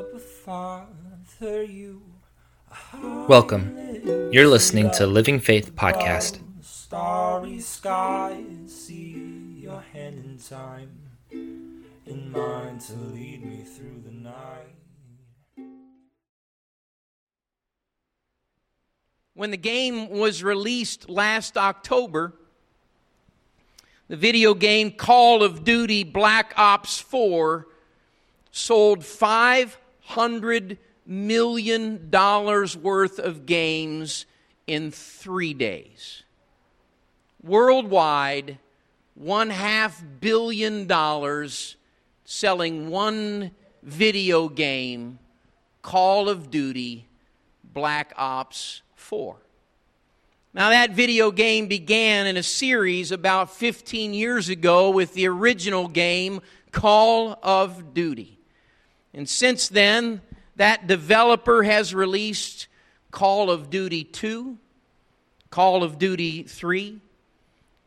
Abba Father, you Welcome. You're listening to Living Faith Podcast. starry sky see your hand in time in mine to lead me through the night When the game was released last October, the video game Call of Duty Black Ops 4 sold $500 million worth of games in three days. Worldwide, one half billion dollars selling one video game, Call of Duty Black Ops 4. Now, that video game began in a series about 15 years ago with the original game Call of Duty. And since then, that developer has released Call of Duty 2, Call of Duty 3,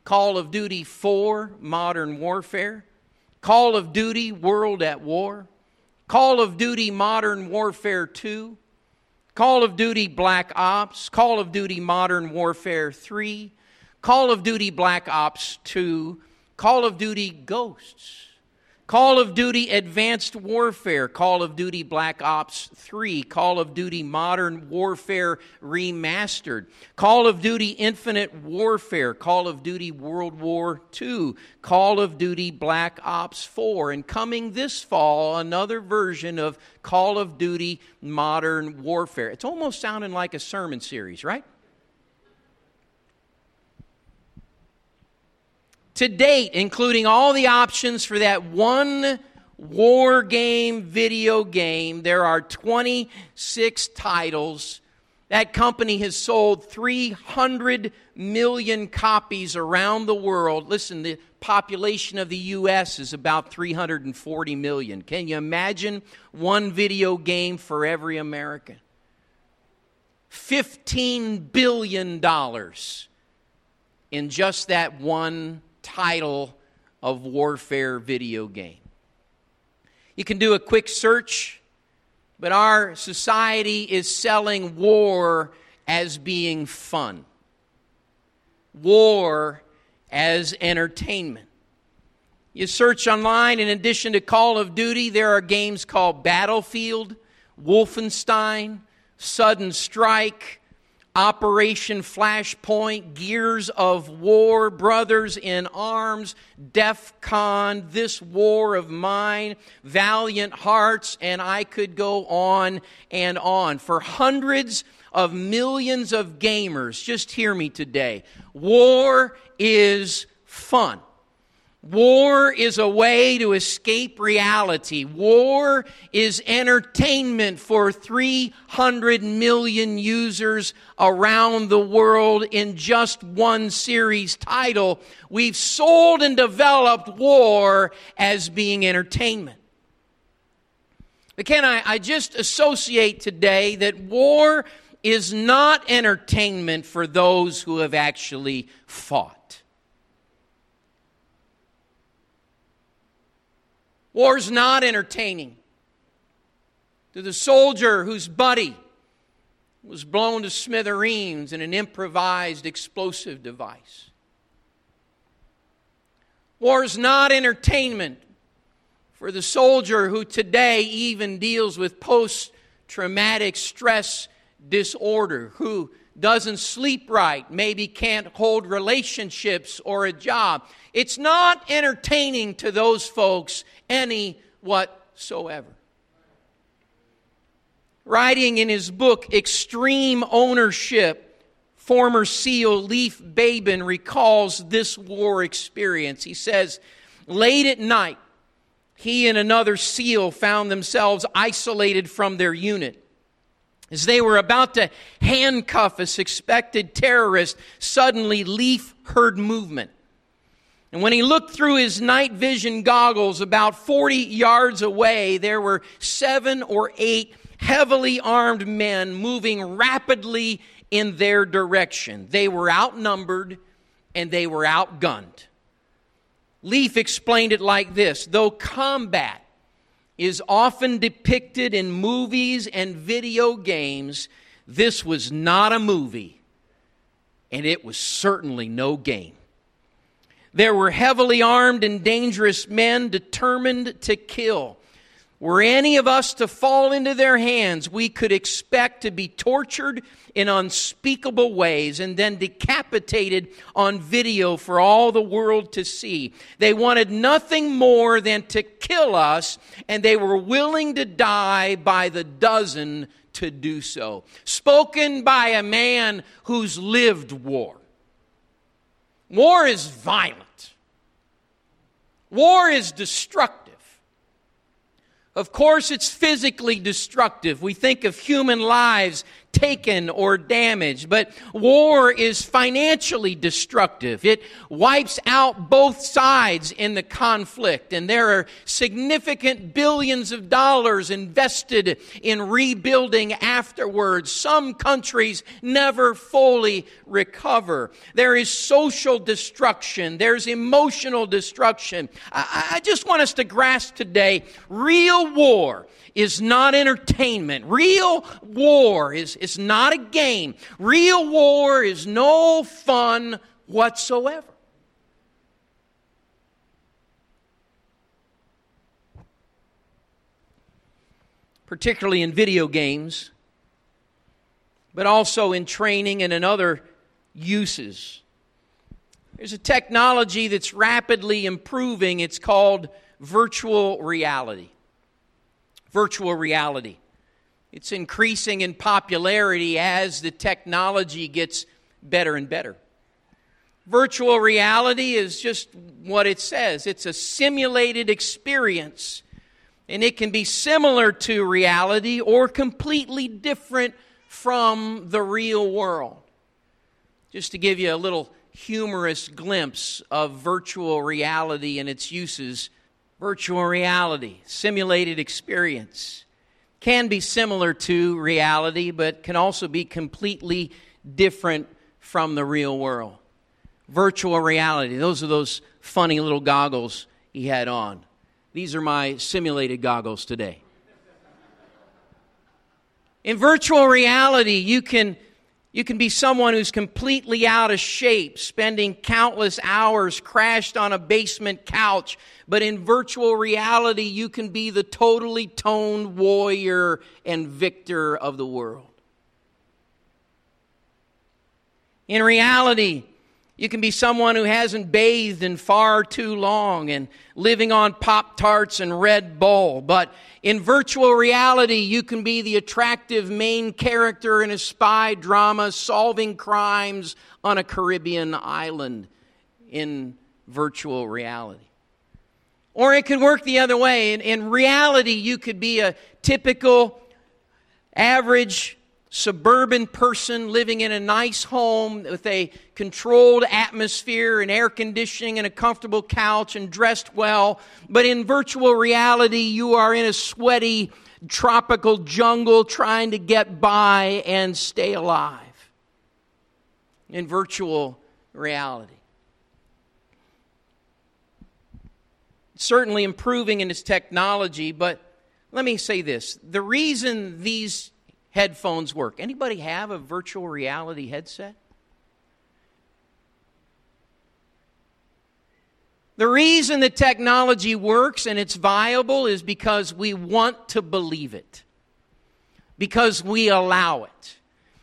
Call of Duty 4 Modern Warfare, Call of Duty World at War, Call of Duty Modern Warfare 2, Call of Duty Black Ops, Call of Duty Modern Warfare 3, Call of Duty Black Ops 2, Call of Duty Ghosts, Call of Duty Advanced Warfare, Call of Duty Black Ops 3, Call of Duty Modern Warfare Remastered, Call of Duty Infinite Warfare, Call of Duty World War II, Call of Duty Black Ops 4, and coming this fall, another version of Call of Duty Modern Warfare. It's almost sounding like a sermon series, right? To date, including all the options for that one war game video game, there are 26 titles. That company has sold 300 million copies around the world. Listen, the population of the U.S. is about 340 million. Can you imagine one video game for every American? $15 billion in just that one title of warfare video game. You can do a quick search, but our society is selling war as being fun, war as entertainment. You search online, in addition to Call of Duty, there are games called Battlefield, Wolfenstein, Sudden Strike, Operation Flashpoint, Gears of War, Brothers in Arms, DEF CON, This War of Mine, Valiant Hearts, and I could go on and on. For hundreds of millions of gamers, just hear me today. War is fun. War is a way to escape reality. War is entertainment for 300 million users around the world in just one series title. We've sold and developed war as being entertainment. But can I, I just associate today that war is not entertainment for those who have actually fought. War's not entertaining. To the soldier whose buddy was blown to smithereens in an improvised explosive device. War's not entertainment for the soldier who today even deals with post traumatic stress disorder, who doesn't sleep right, maybe can't hold relationships or a job. It's not entertaining to those folks any whatsoever. Writing in his book, Extreme Ownership, former SEAL Leif Babin recalls this war experience. He says, Late at night, he and another SEAL found themselves isolated from their unit. As they were about to handcuff a suspected terrorist, suddenly Leif heard movement. And when he looked through his night vision goggles about 40 yards away, there were seven or eight heavily armed men moving rapidly in their direction. They were outnumbered and they were outgunned. Leif explained it like this though combat is often depicted in movies and video games, this was not a movie, and it was certainly no game. There were heavily armed and dangerous men determined to kill. Were any of us to fall into their hands, we could expect to be tortured in unspeakable ways and then decapitated on video for all the world to see. They wanted nothing more than to kill us, and they were willing to die by the dozen to do so. Spoken by a man who's lived war. War is violent, war is destructive. Of course, it's physically destructive. We think of human lives taken or damaged, but war is financially destructive. It wipes out both sides in the conflict, and there are significant billions of dollars invested in rebuilding afterwards. Some countries never fully recover. There is social destruction, there's emotional destruction. I, I just want us to grasp today real war is not entertainment. Real war is, is not a game. Real war is no fun whatsoever. Particularly in video games, but also in training and in other uses. There's a technology that's rapidly improving. It's called virtual reality virtual reality. It's increasing in popularity as the technology gets better and better. Virtual reality is just what it says it's a simulated experience, and it can be similar to reality or completely different from the real world. Just to give you a little humorous glimpse of virtual reality and its uses virtual reality, simulated experience. Can be similar to reality, but can also be completely different from the real world. Virtual reality, those are those funny little goggles he had on. These are my simulated goggles today. In virtual reality, you can you can be someone who's completely out of shape, spending countless hours crashed on a basement couch. But in virtual reality, you can be the totally toned warrior and victor of the world. In reality, you can be someone who hasn't bathed in far too long and living on Pop Tarts and Red Bull. But in virtual reality, you can be the attractive main character in a spy drama solving crimes on a Caribbean island in virtual reality. Or it could work the other way. In, in reality, you could be a typical, average suburban person living in a nice home with a controlled atmosphere and air conditioning and a comfortable couch and dressed well. But in virtual reality, you are in a sweaty tropical jungle trying to get by and stay alive. In virtual reality. Certainly improving in its technology, but let me say this the reason these headphones work. Anybody have a virtual reality headset? The reason the technology works and it's viable is because we want to believe it, because we allow it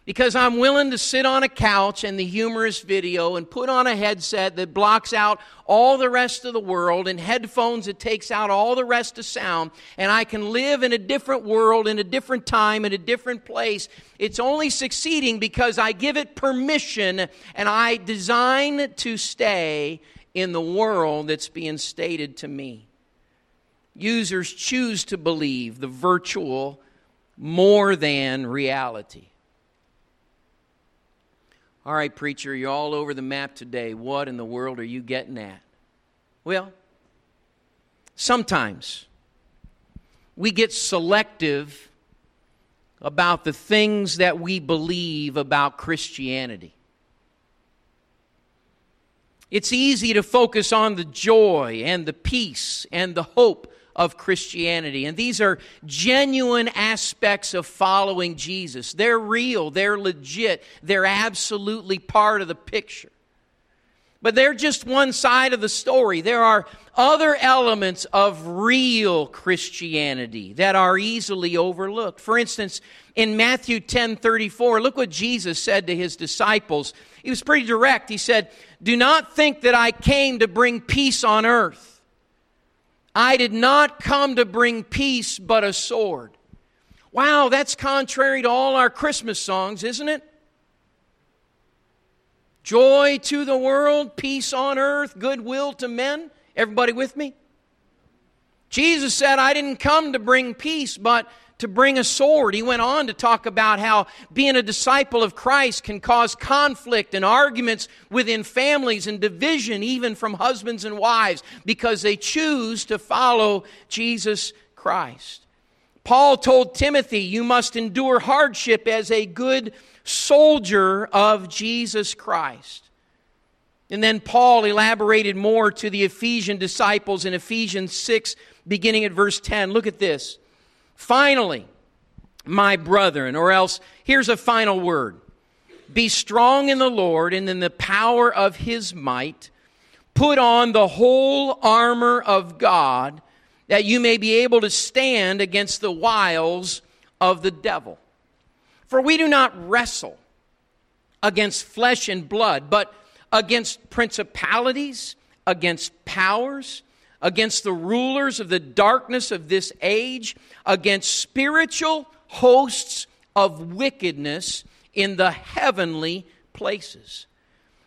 because I'm willing to sit on a couch and the humorous video and put on a headset that blocks out all the rest of the world and headphones that takes out all the rest of sound and I can live in a different world in a different time in a different place. It's only succeeding because I give it permission and I design to stay in the world that's being stated to me. Users choose to believe the virtual more than reality. All right, preacher, you're all over the map today. What in the world are you getting at? Well, sometimes we get selective about the things that we believe about Christianity. It's easy to focus on the joy and the peace and the hope of Christianity. And these are genuine aspects of following Jesus. They're real, they're legit, they're absolutely part of the picture. But they're just one side of the story. There are other elements of real Christianity that are easily overlooked. For instance, in Matthew 10 34, look what Jesus said to his disciples. He was pretty direct. He said, Do not think that I came to bring peace on earth. I did not come to bring peace, but a sword. Wow, that's contrary to all our Christmas songs, isn't it? Joy to the world, peace on earth, goodwill to men. Everybody with me? Jesus said, I didn't come to bring peace, but to bring a sword. He went on to talk about how being a disciple of Christ can cause conflict and arguments within families and division, even from husbands and wives, because they choose to follow Jesus Christ. Paul told Timothy, You must endure hardship as a good soldier of Jesus Christ. And then Paul elaborated more to the Ephesian disciples in Ephesians 6, beginning at verse 10. Look at this. Finally, my brethren, or else here's a final word be strong in the Lord and in the power of his might. Put on the whole armor of God that you may be able to stand against the wiles of the devil. For we do not wrestle against flesh and blood, but against principalities, against powers, against the rulers of the darkness of this age, against spiritual hosts of wickedness in the heavenly places.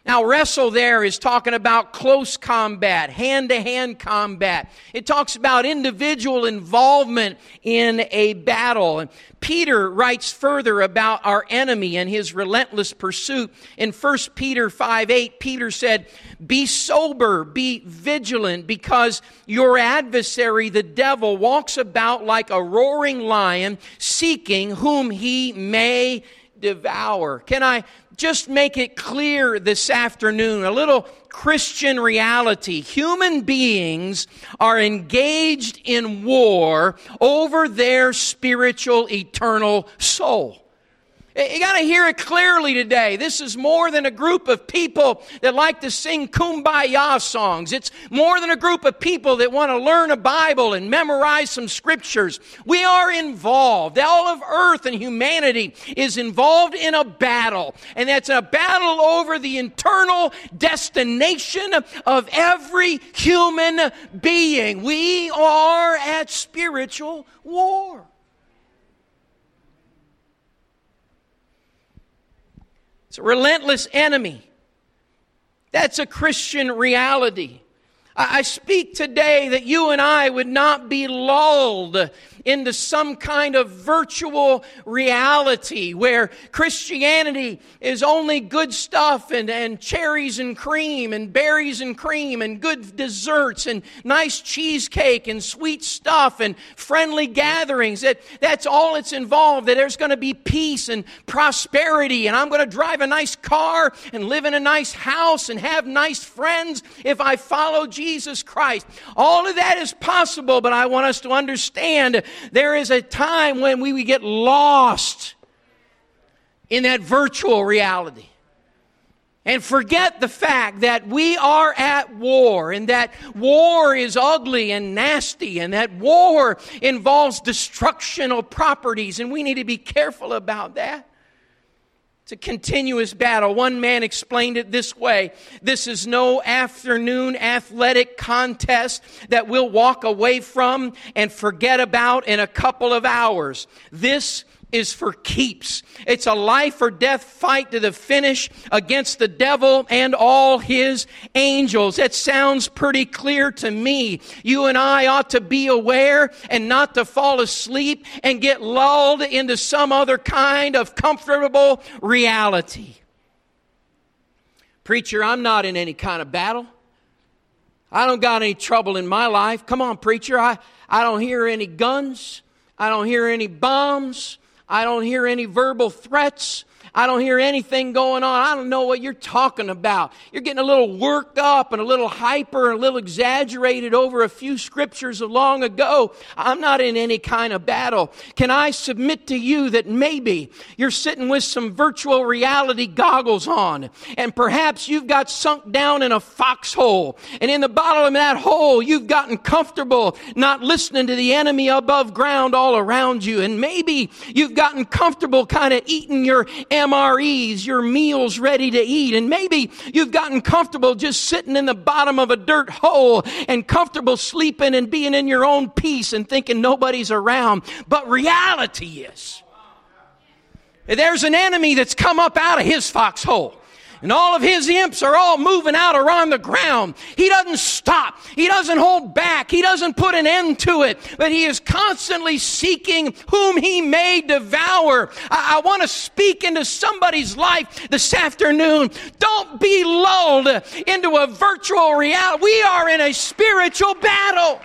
Now, wrestle there is talking about close combat, hand to hand combat. It talks about individual involvement in a battle. And Peter writes further about our enemy and his relentless pursuit. In 1 Peter 5 8, Peter said, Be sober, be vigilant, because your adversary, the devil, walks about like a roaring lion, seeking whom he may devour. Can I just make it clear this afternoon, a little Christian reality. Human beings are engaged in war over their spiritual eternal soul. You got to hear it clearly today. This is more than a group of people that like to sing kumbaya songs. It's more than a group of people that want to learn a Bible and memorize some scriptures. We are involved. All of earth and humanity is involved in a battle. And that's a battle over the internal destination of every human being. We are at spiritual war. It's a relentless enemy. That's a Christian reality. I speak today that you and I would not be lulled into some kind of virtual reality where Christianity is only good stuff and, and cherries and cream and berries and cream and good desserts and nice cheesecake and sweet stuff and friendly gatherings. That, that's all it's involved. That there's going to be peace and prosperity and I'm going to drive a nice car and live in a nice house and have nice friends if I follow Jesus Christ. All of that is possible, but I want us to understand there is a time when we would get lost in that virtual reality and forget the fact that we are at war and that war is ugly and nasty and that war involves destruction of properties and we need to be careful about that. It's a continuous battle. One man explained it this way This is no afternoon athletic contest that we'll walk away from and forget about in a couple of hours. This is for keeps. It's a life or death fight to the finish against the devil and all his angels. It sounds pretty clear to me. You and I ought to be aware and not to fall asleep and get lulled into some other kind of comfortable reality. Preacher, I'm not in any kind of battle. I don't got any trouble in my life. Come on, preacher. I, I don't hear any guns. I don't hear any bombs. I don't hear any verbal threats. I don't hear anything going on. I don't know what you're talking about. You're getting a little worked up and a little hyper and a little exaggerated over a few scriptures of long ago. I'm not in any kind of battle. Can I submit to you that maybe you're sitting with some virtual reality goggles on and perhaps you've got sunk down in a foxhole and in the bottom of that hole you've gotten comfortable not listening to the enemy above ground all around you and maybe you've gotten comfortable kind of eating your MREs, your meals ready to eat. And maybe you've gotten comfortable just sitting in the bottom of a dirt hole and comfortable sleeping and being in your own peace and thinking nobody's around. But reality is, there's an enemy that's come up out of his foxhole and all of his imps are all moving out around the ground. He doesn't stop. He doesn't hold back. He doesn't put an end to it, but he is constantly seeking whom he may devour. I, I want to speak into somebody's life this afternoon. Don't be lulled into a virtual reality. We are in a spiritual battle.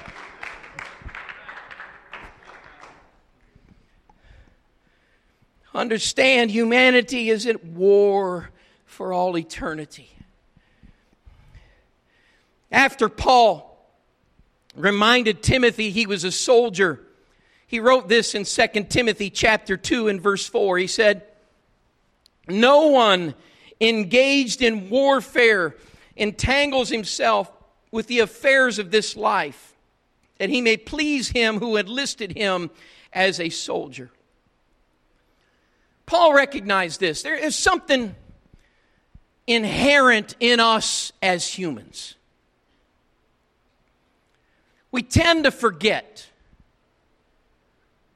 Understand humanity is at war for all eternity. After Paul reminded Timothy he was a soldier, he wrote this in 2 Timothy chapter 2 and verse 4. He said, No one engaged in warfare entangles himself with the affairs of this life, that he may please him who enlisted him as a soldier. Paul recognized this. There is something inherent in us as humans. We tend to forget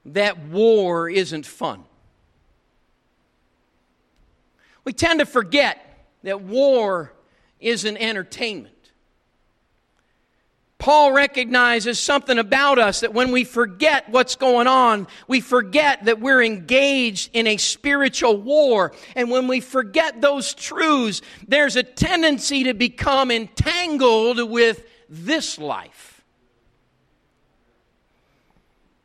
that war isn't fun. We tend to forget that war isn't entertainment. Paul recognizes something about us that when we forget what's going on, we forget that we're engaged in a spiritual war. And when we forget those truths, there's a tendency to become entangled with this life.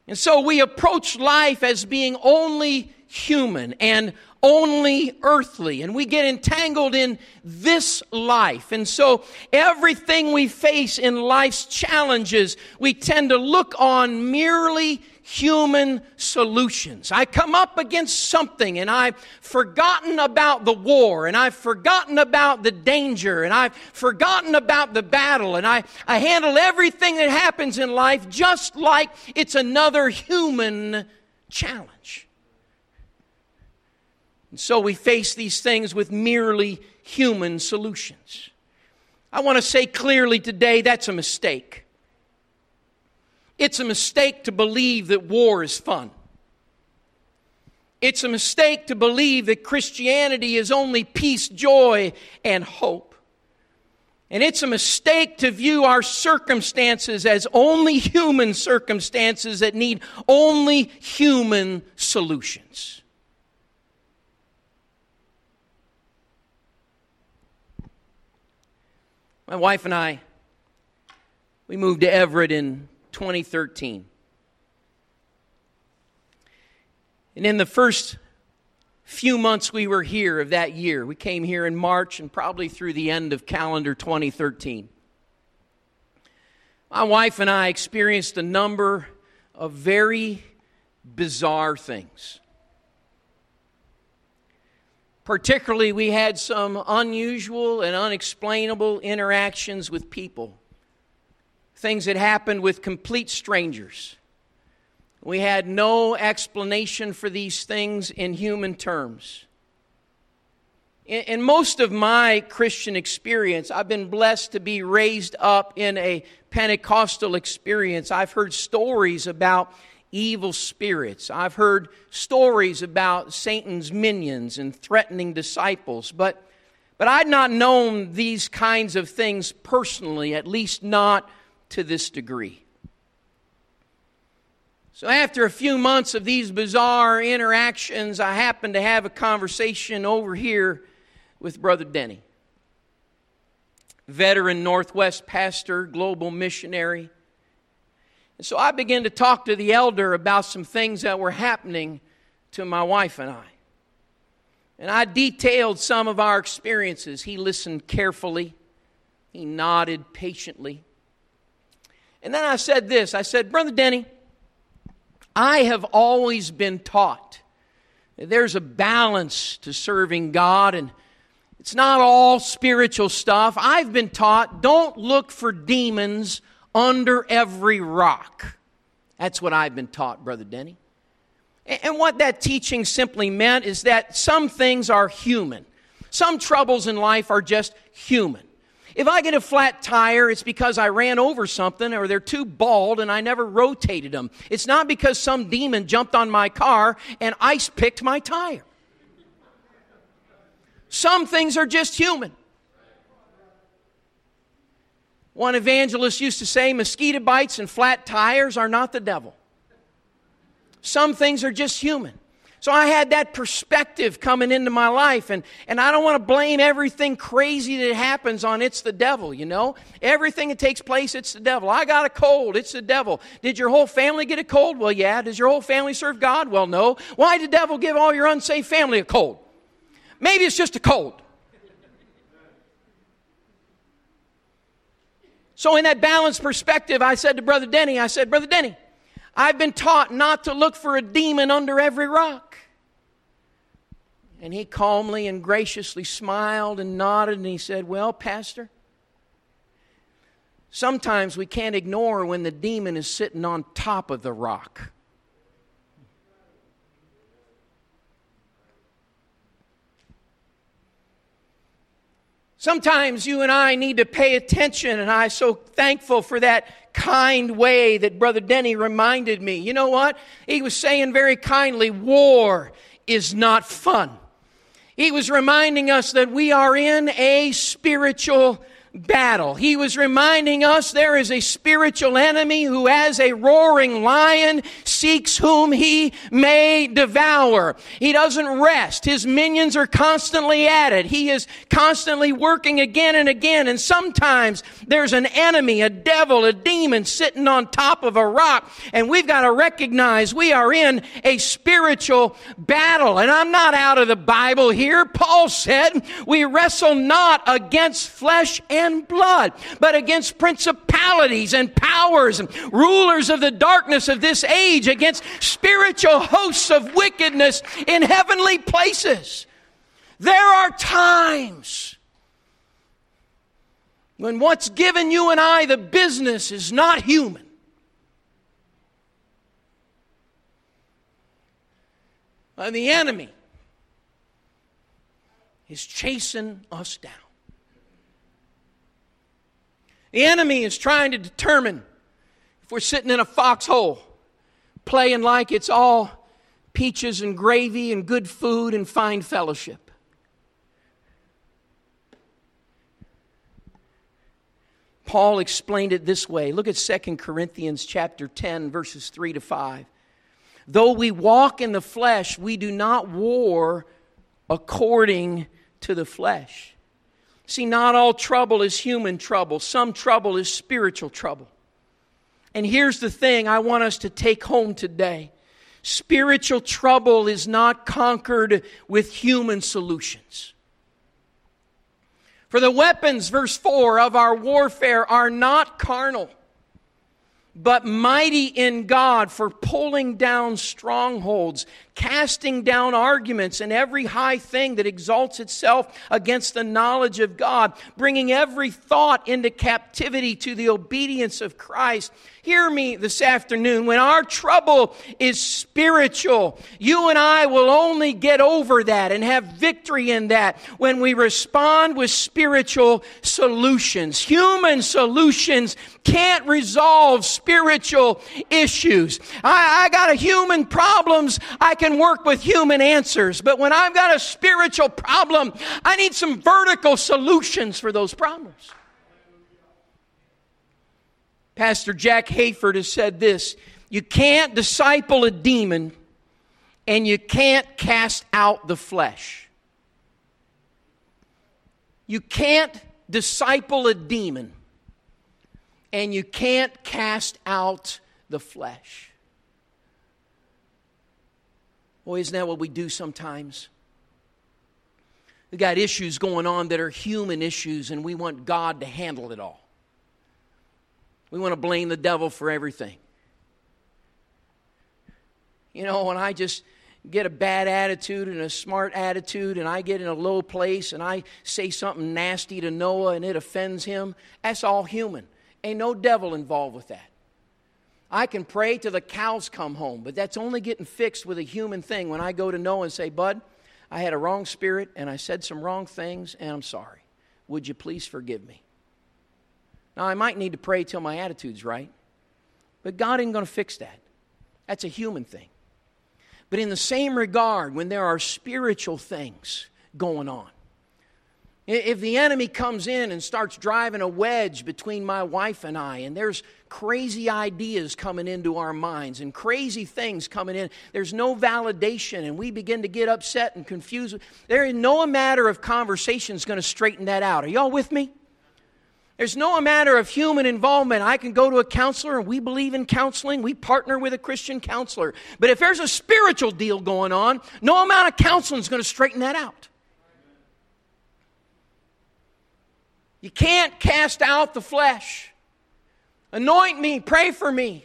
And so we approach life as being only human and only earthly, and we get entangled in this life. And so, everything we face in life's challenges, we tend to look on merely human solutions. I come up against something and I've forgotten about the war and I've forgotten about the danger and I've forgotten about the battle and I, I handle everything that happens in life just like it's another human challenge. And so we face these things with merely human solutions. I want to say clearly today that's a mistake. It's a mistake to believe that war is fun. It's a mistake to believe that Christianity is only peace, joy, and hope. And it's a mistake to view our circumstances as only human circumstances that need only human solutions. My wife and I, we moved to Everett in 2013. And in the first few months we were here of that year, we came here in March and probably through the end of calendar 2013. My wife and I experienced a number of very bizarre things. Particularly, we had some unusual and unexplainable interactions with people. Things that happened with complete strangers. We had no explanation for these things in human terms. In, most of my Christian experience, I've been blessed to be raised up in a Pentecostal experience. I've heard stories about evil spirits. I've heard stories about Satan's minions and threatening disciples, but, but I'd not known these kinds of things personally, at least not to this degree. So, after a few months of these bizarre interactions, I happened to have a conversation over here with Brother Denny, veteran Northwest pastor, global missionary. And so I began to talk to the elder about some things that were happening to my wife and I. And I detailed some of our experiences. He listened carefully, he nodded patiently. And then I said this I said, Brother Denny, I have always been taught there's a balance to serving God, and it's not all spiritual stuff. I've been taught don't look for demons under every rock. That's what I've been taught, Brother Denny. And what that teaching simply meant is that some things are human. Some troubles in life are just human. If I get a flat tire, it's because I ran over something or they're too bald and I never rotated them. It's not because some demon jumped on my car and ice picked my tire. Some things are just human. One evangelist used to say mosquito bites and flat tires are not the devil. Some things are just human. So I had that perspective coming into my life, and, and I don't want to blame everything crazy that happens on it's the devil, you know? Everything that takes place, it's the devil. I got a cold, it's the devil. Did your whole family get a cold? Well, yeah. Does your whole family serve God? Well, no. Why did the devil give all your unsafe family a cold? Maybe it's just a cold. So, in that balanced perspective, I said to Brother Denny, I said, Brother Denny, I've been taught not to look for a demon under every rock. And he calmly and graciously smiled and nodded and he said, Well, Pastor, sometimes we can't ignore when the demon is sitting on top of the rock. Sometimes you and I need to pay attention, and I'm so thankful for that kind way that Brother Denny reminded me. You know what? He was saying very kindly, war is not fun. He was reminding us that we are in a spiritual battle. He was reminding us there is a spiritual enemy who, as a roaring lion, seeks whom he may devour. He doesn't rest. His minions are constantly at it. He is constantly working again and again. And sometimes there's an enemy, a devil, a demon sitting on top of a rock. And we've got to recognize we are in a spiritual battle. And I'm not out of the Bible here. Paul said, we wrestle not against flesh and and blood, but against principalities and powers and rulers of the darkness of this age, against spiritual hosts of wickedness in heavenly places. There are times when what's given you and I the business is not human. And the enemy is chasing us down. The enemy is trying to determine if we're sitting in a foxhole, playing like it's all peaches and gravy and good food and fine fellowship. Paul explained it this way. Look at 2 Corinthians chapter 10 verses 3 to 5. Though we walk in the flesh, we do not war according to the flesh. See, not all trouble is human trouble, some trouble is spiritual trouble. And here's the thing I want us to take home today spiritual trouble is not conquered with human solutions. For the weapons, verse 4, of our warfare are not carnal but mighty in God for pulling down strongholds, casting down arguments and every high thing that exalts itself against the knowledge of God, bringing every thought into captivity to the obedience of Christ. Hear me this afternoon. When our trouble is spiritual, you and I will only get over that and have victory in that when we respond with spiritual solutions. Human solutions can't resolve spiritual issues. I, I got a human problems. I can work with human answers. But when I've got a spiritual problem, I need some vertical solutions for those problems. Pastor Jack Hayford has said this You can't disciple a demon and you can't cast out the flesh. You can't disciple a demon and you can't cast out the flesh. Boy, isn't that what we do sometimes? We got issues going on that are human issues, and we want God to handle it all. We want to blame the devil for everything. You know, when I just get a bad attitude and a smart attitude, and I get in a low place and I say something nasty to Noah and it offends him, that's all human. Ain't no devil involved with that. I can pray till the cows come home, but that's only getting fixed with a human thing when I go to Noah and say, Bud, I had a wrong spirit and I said some wrong things and I'm sorry. Would you please forgive me? Now, I might need to pray till my attitude's right, but God ain't going to fix that. That's a human thing. But in the same regard, when there are spiritual things going on, if the enemy comes in and starts driving a wedge between my wife and I, and there's crazy ideas coming into our minds and crazy things coming in, there's no validation, and we begin to get upset and confused. There is no matter of conversation going to straighten that out. Are y'all with me? There's no matter of human involvement. I can go to a counselor, and we believe in counseling. We partner with a Christian counselor. But if there's a spiritual deal going on, no amount of counseling is going to straighten that out. You can't cast out the flesh. Anoint me, pray for me.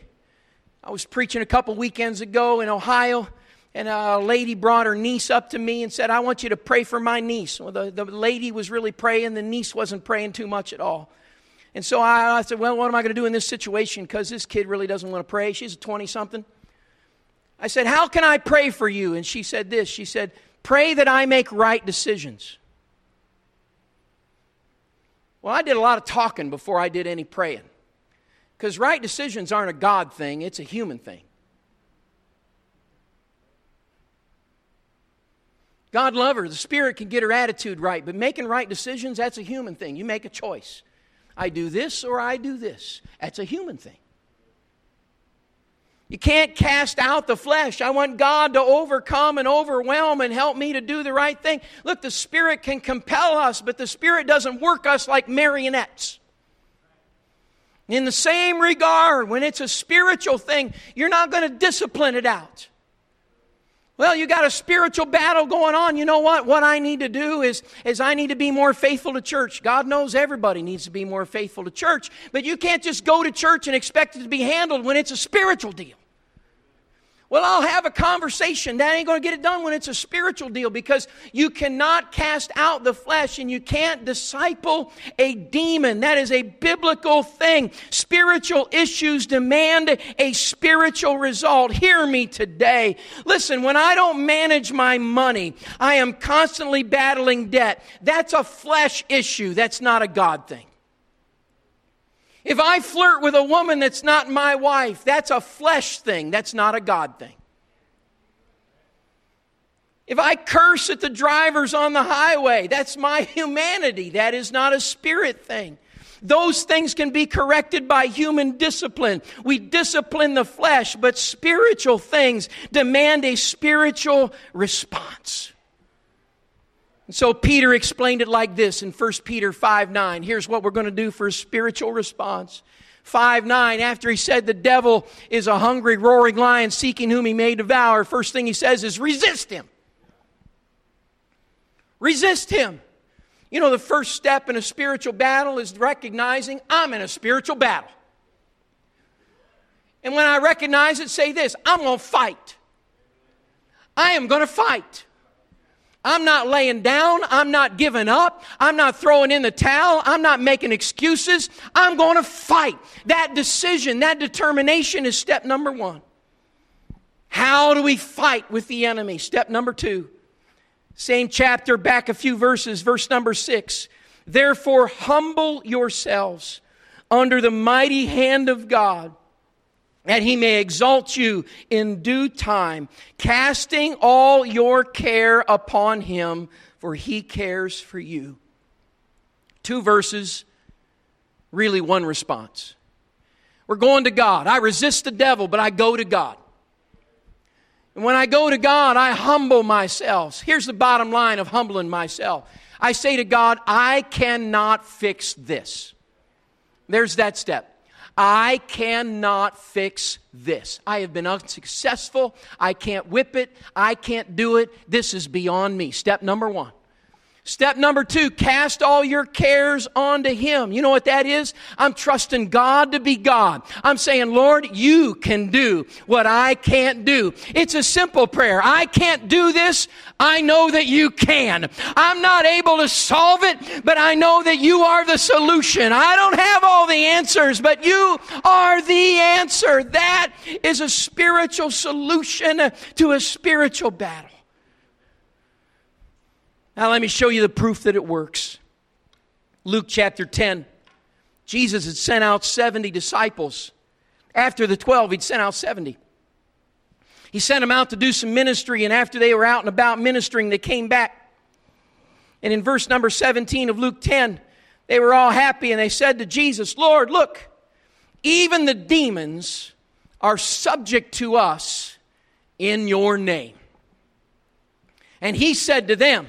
I was preaching a couple weekends ago in Ohio, and a lady brought her niece up to me and said, I want you to pray for my niece. Well, the, the lady was really praying, the niece wasn't praying too much at all. And so I, I said, Well, what am I going to do in this situation? Because this kid really doesn't want to pray. She's a 20 something. I said, How can I pray for you? And she said this She said, Pray that I make right decisions. Well, I did a lot of talking before I did any praying. Because right decisions aren't a God thing, it's a human thing. God love her. The Spirit can get her attitude right, but making right decisions, that's a human thing. You make a choice. I do this or I do this. That's a human thing. You can't cast out the flesh. I want God to overcome and overwhelm and help me to do the right thing. Look, the Spirit can compel us, but the Spirit doesn't work us like marionettes. In the same regard, when it's a spiritual thing, you're not going to discipline it out. Well, you got a spiritual battle going on. You know what? What I need to do is, is I need to be more faithful to church. God knows everybody needs to be more faithful to church, but you can't just go to church and expect it to be handled when it's a spiritual deal. Well, I'll have a conversation. That ain't going to get it done when it's a spiritual deal because you cannot cast out the flesh and you can't disciple a demon. That is a biblical thing. Spiritual issues demand a spiritual result. Hear me today. Listen, when I don't manage my money, I am constantly battling debt. That's a flesh issue. That's not a God thing. If I flirt with a woman that's not my wife, that's a flesh thing, that's not a God thing. If I curse at the drivers on the highway, that's my humanity, that is not a spirit thing. Those things can be corrected by human discipline. We discipline the flesh, but spiritual things demand a spiritual response. And so Peter explained it like this in 1 Peter 5 9. Here's what we're going to do for a spiritual response. 5 9, after he said the devil is a hungry, roaring lion seeking whom he may devour, first thing he says is resist him. Resist him. You know, the first step in a spiritual battle is recognizing I'm in a spiritual battle. And when I recognize it, say this I'm going to fight. I am going to fight. I'm not laying down. I'm not giving up. I'm not throwing in the towel. I'm not making excuses. I'm going to fight. That decision, that determination is step number one. How do we fight with the enemy? Step number two. Same chapter, back a few verses, verse number six. Therefore, humble yourselves under the mighty hand of God that he may exalt you in due time, casting all your care upon him, for he cares for you. Two verses, really one response. We're going to God. I resist the devil, but I go to God. And when I go to God, I humble myself. Here's the bottom line of humbling myself I say to God, I cannot fix this. There's that step. I cannot fix this. I have been unsuccessful. I can't whip it. I can't do it. This is beyond me. Step number one. Step number two, cast all your cares onto Him. You know what that is? I'm trusting God to be God. I'm saying, Lord, you can do what I can't do. It's a simple prayer. I can't do this. I know that you can. I'm not able to solve it, but I know that you are the solution. I don't have all the answers, but you are the answer. That is a spiritual solution to a spiritual battle. Now, let me show you the proof that it works. Luke chapter 10. Jesus had sent out 70 disciples. After the 12, he'd sent out 70. He sent them out to do some ministry, and after they were out and about ministering, they came back. And in verse number 17 of Luke 10, they were all happy and they said to Jesus, Lord, look, even the demons are subject to us in your name. And he said to them,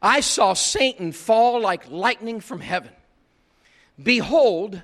I saw Satan fall like lightning from heaven. Behold,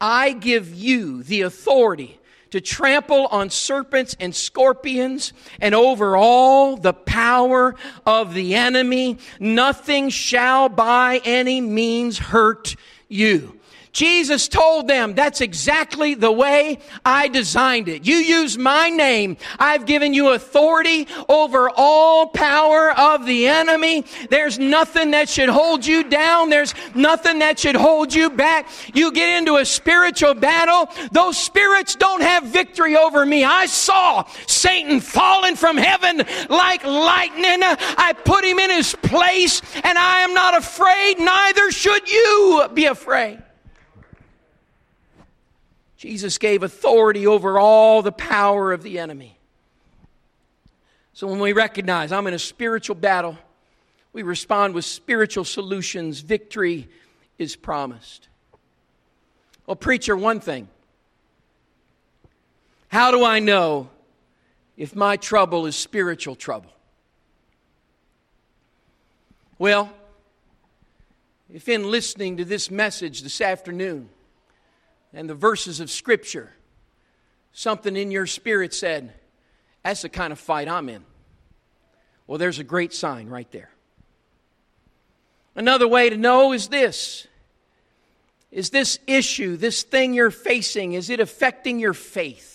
I give you the authority to trample on serpents and scorpions and over all the power of the enemy. Nothing shall by any means hurt you. Jesus told them, that's exactly the way I designed it. You use my name. I've given you authority over all power of the enemy. There's nothing that should hold you down. There's nothing that should hold you back. You get into a spiritual battle. Those spirits don't have victory over me. I saw Satan falling from heaven like lightning. I put him in his place and I am not afraid. Neither should you be afraid. Jesus gave authority over all the power of the enemy. So when we recognize I'm in a spiritual battle, we respond with spiritual solutions. Victory is promised. Well, preacher, one thing. How do I know if my trouble is spiritual trouble? Well, if in listening to this message this afternoon, and the verses of Scripture, something in your spirit said, That's the kind of fight I'm in. Well, there's a great sign right there. Another way to know is this Is this issue, this thing you're facing, is it affecting your faith?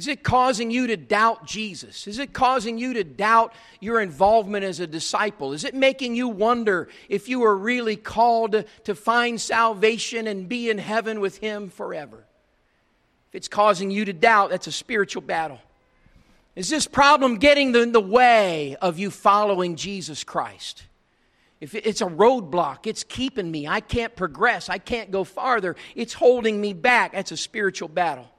Is it causing you to doubt Jesus? Is it causing you to doubt your involvement as a disciple? Is it making you wonder if you are really called to find salvation and be in heaven with Him forever? If it's causing you to doubt, that's a spiritual battle. Is this problem getting in the way of you following Jesus Christ? If it's a roadblock, it's keeping me. I can't progress. I can't go farther. It's holding me back. That's a spiritual battle.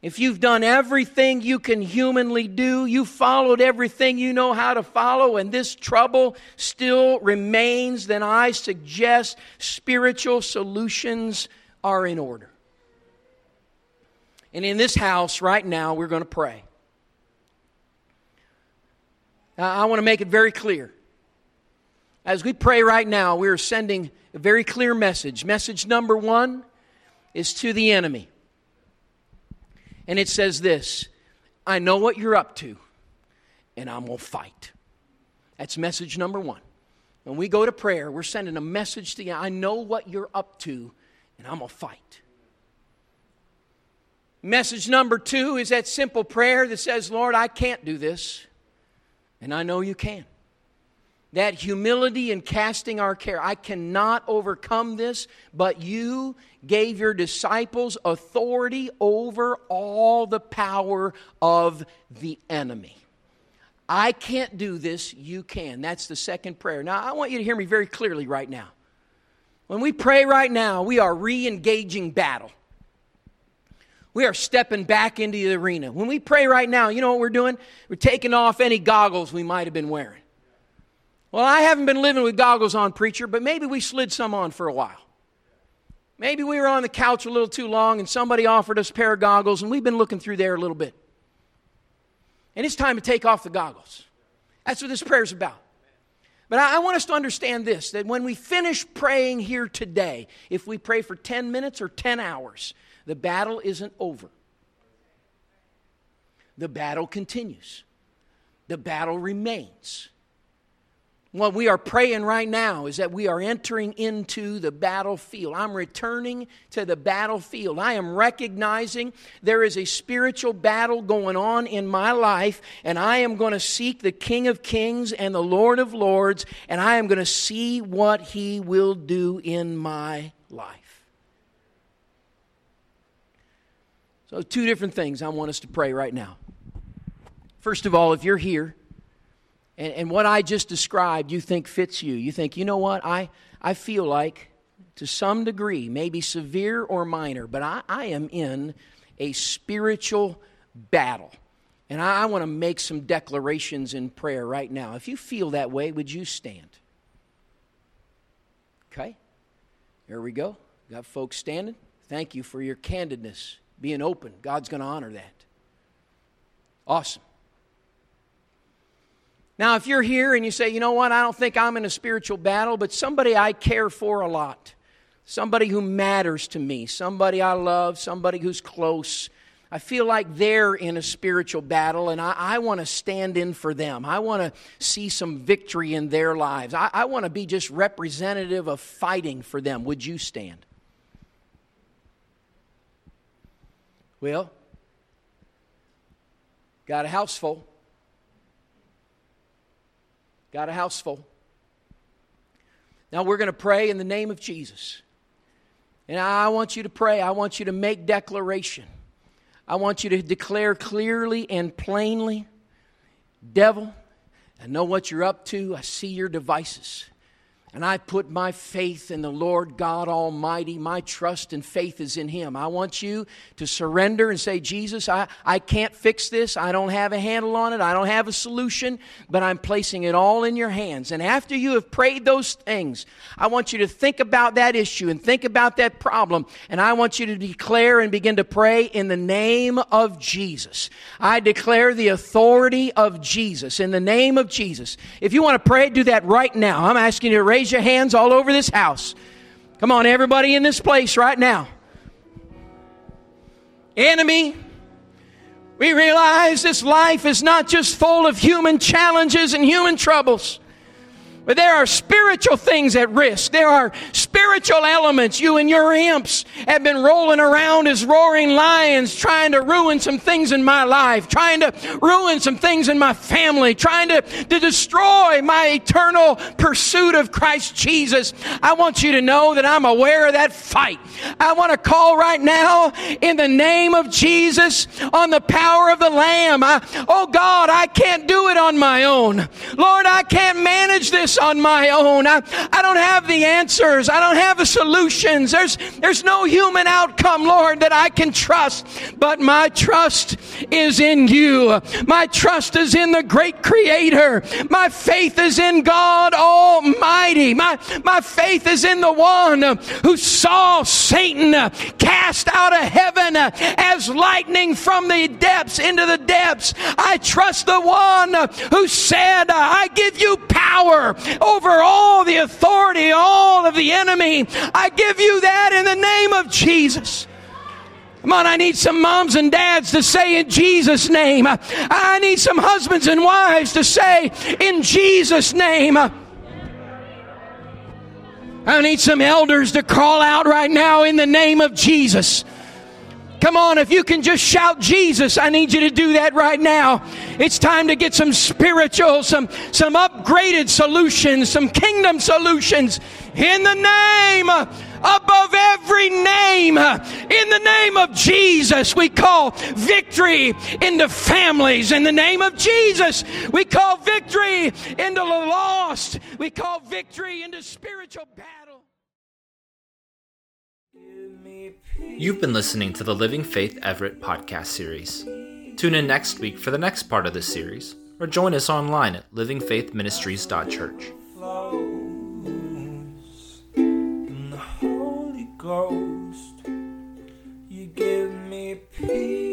If you've done everything you can humanly do, you followed everything you know how to follow, and this trouble still remains, then I suggest spiritual solutions are in order. And in this house right now, we're going to pray. I want to make it very clear. As we pray right now, we are sending a very clear message. Message number one is to the enemy. And it says this I know what you're up to, and I'm going to fight. That's message number one. When we go to prayer, we're sending a message to you I know what you're up to, and I'm going to fight. Message number two is that simple prayer that says, Lord, I can't do this, and I know you can. That humility and casting our care. I cannot overcome this, but you gave your disciples authority over all the power of the enemy. I can't do this, you can. That's the second prayer. Now, I want you to hear me very clearly right now. When we pray right now, we are re engaging battle. We are stepping back into the arena. When we pray right now, you know what we're doing? We're taking off any goggles we might have been wearing. Well, I haven't been living with goggles on, preacher, but maybe we slid some on for a while. Maybe we were on the couch a little too long and somebody offered us a pair of goggles and we've been looking through there a little bit. And it's time to take off the goggles. That's what this prayer is about. But I, want us to understand this that when we finish praying here today, if we pray for 10 minutes or 10 hours, the battle isn't over. The battle continues, the battle remains. What we are praying right now is that we are entering into the battlefield. I'm returning to the battlefield. I am recognizing there is a spiritual battle going on in my life, and I am going to seek the King of Kings and the Lord of Lords, and I am going to see what He will do in my life. So, two different things I want us to pray right now. First of all, if you're here, and, and what I just described you think fits you. You think, you know what, I, I feel like to some degree, maybe severe or minor, but I, I am in a spiritual battle. And I, I want to make some declarations in prayer right now. If you feel that way, would you stand? Okay, there we go. Got folks standing. Thank you for your candidness, being open. God's going to honor that. Awesome. Now, if you're here and you say, you know what, I don't think I'm in a spiritual battle, but somebody I care for a lot, somebody who matters to me, somebody I love, somebody who's close, I feel like they're in a spiritual battle and I, I want to stand in for them. I want to see some victory in their lives. I, I want to be just representative of fighting for them. Would you stand? Well, got a house full. Got a house full. Now we're going to pray in the name of Jesus. And I want you to pray. I want you to make declaration. I want you to declare clearly and plainly Devil, I know what you're up to. I see your devices. And I put my faith in the Lord God Almighty. My trust and faith is in Him. I want you to surrender and say, Jesus, I, I can't fix this. I don't have a handle on it. I don't have a solution, but I'm placing it all in your hands. And after you have prayed those things, I want you to think about that issue and think about that problem. And I want you to declare and begin to pray in the name of Jesus. I declare the authority of Jesus in the name of Jesus. If you want to pray, do that right now. I'm asking you to raise raise your hands all over this house. Come on, everybody in this place right now. Enemy, we realize this life is not just full of human challenges and human troubles. But there are spiritual things at risk. There are spiritual elements. You and your imps have been rolling around as roaring lions, trying to ruin some things in my life, trying to ruin some things in my family, trying to, to destroy my eternal pursuit of Christ Jesus. I want you to know that I'm aware of that fight. I want to call right now in the name of Jesus on the power of the Lamb. I, oh God, I can't do it on my own. Lord, I can't manage this on my own. I, I don't have the answers. I don't have the solutions. There's, there's no human outcome, Lord, that I can trust. But my trust is in you. My trust is in the great creator. My faith is in God Almighty. My, my faith is in the one who saw Satan cast out of heaven as lightning from the depths into the depths. I trust the one who said, I give you power over all the authority, all of the enemy. I give you that in the name of Jesus. Come on, I need some moms and dads to say in Jesus' name. I need some husbands and wives to say in Jesus' name. I need some elders to call out right now in the name of Jesus. Come on, if you can just shout Jesus, I need you to do that right now. It's time to get some spiritual, some, some upgraded solutions, some kingdom solutions in the name uh, above every name. Uh, in the name of Jesus, we call victory into families. In the name of Jesus, we call victory into the lost. We call victory into spiritual battle. You've been listening to the Living Faith Everett podcast series. Tune in next week for the next part of this series, or join us online at livingfaithministries.church. Ghost, you give me peace.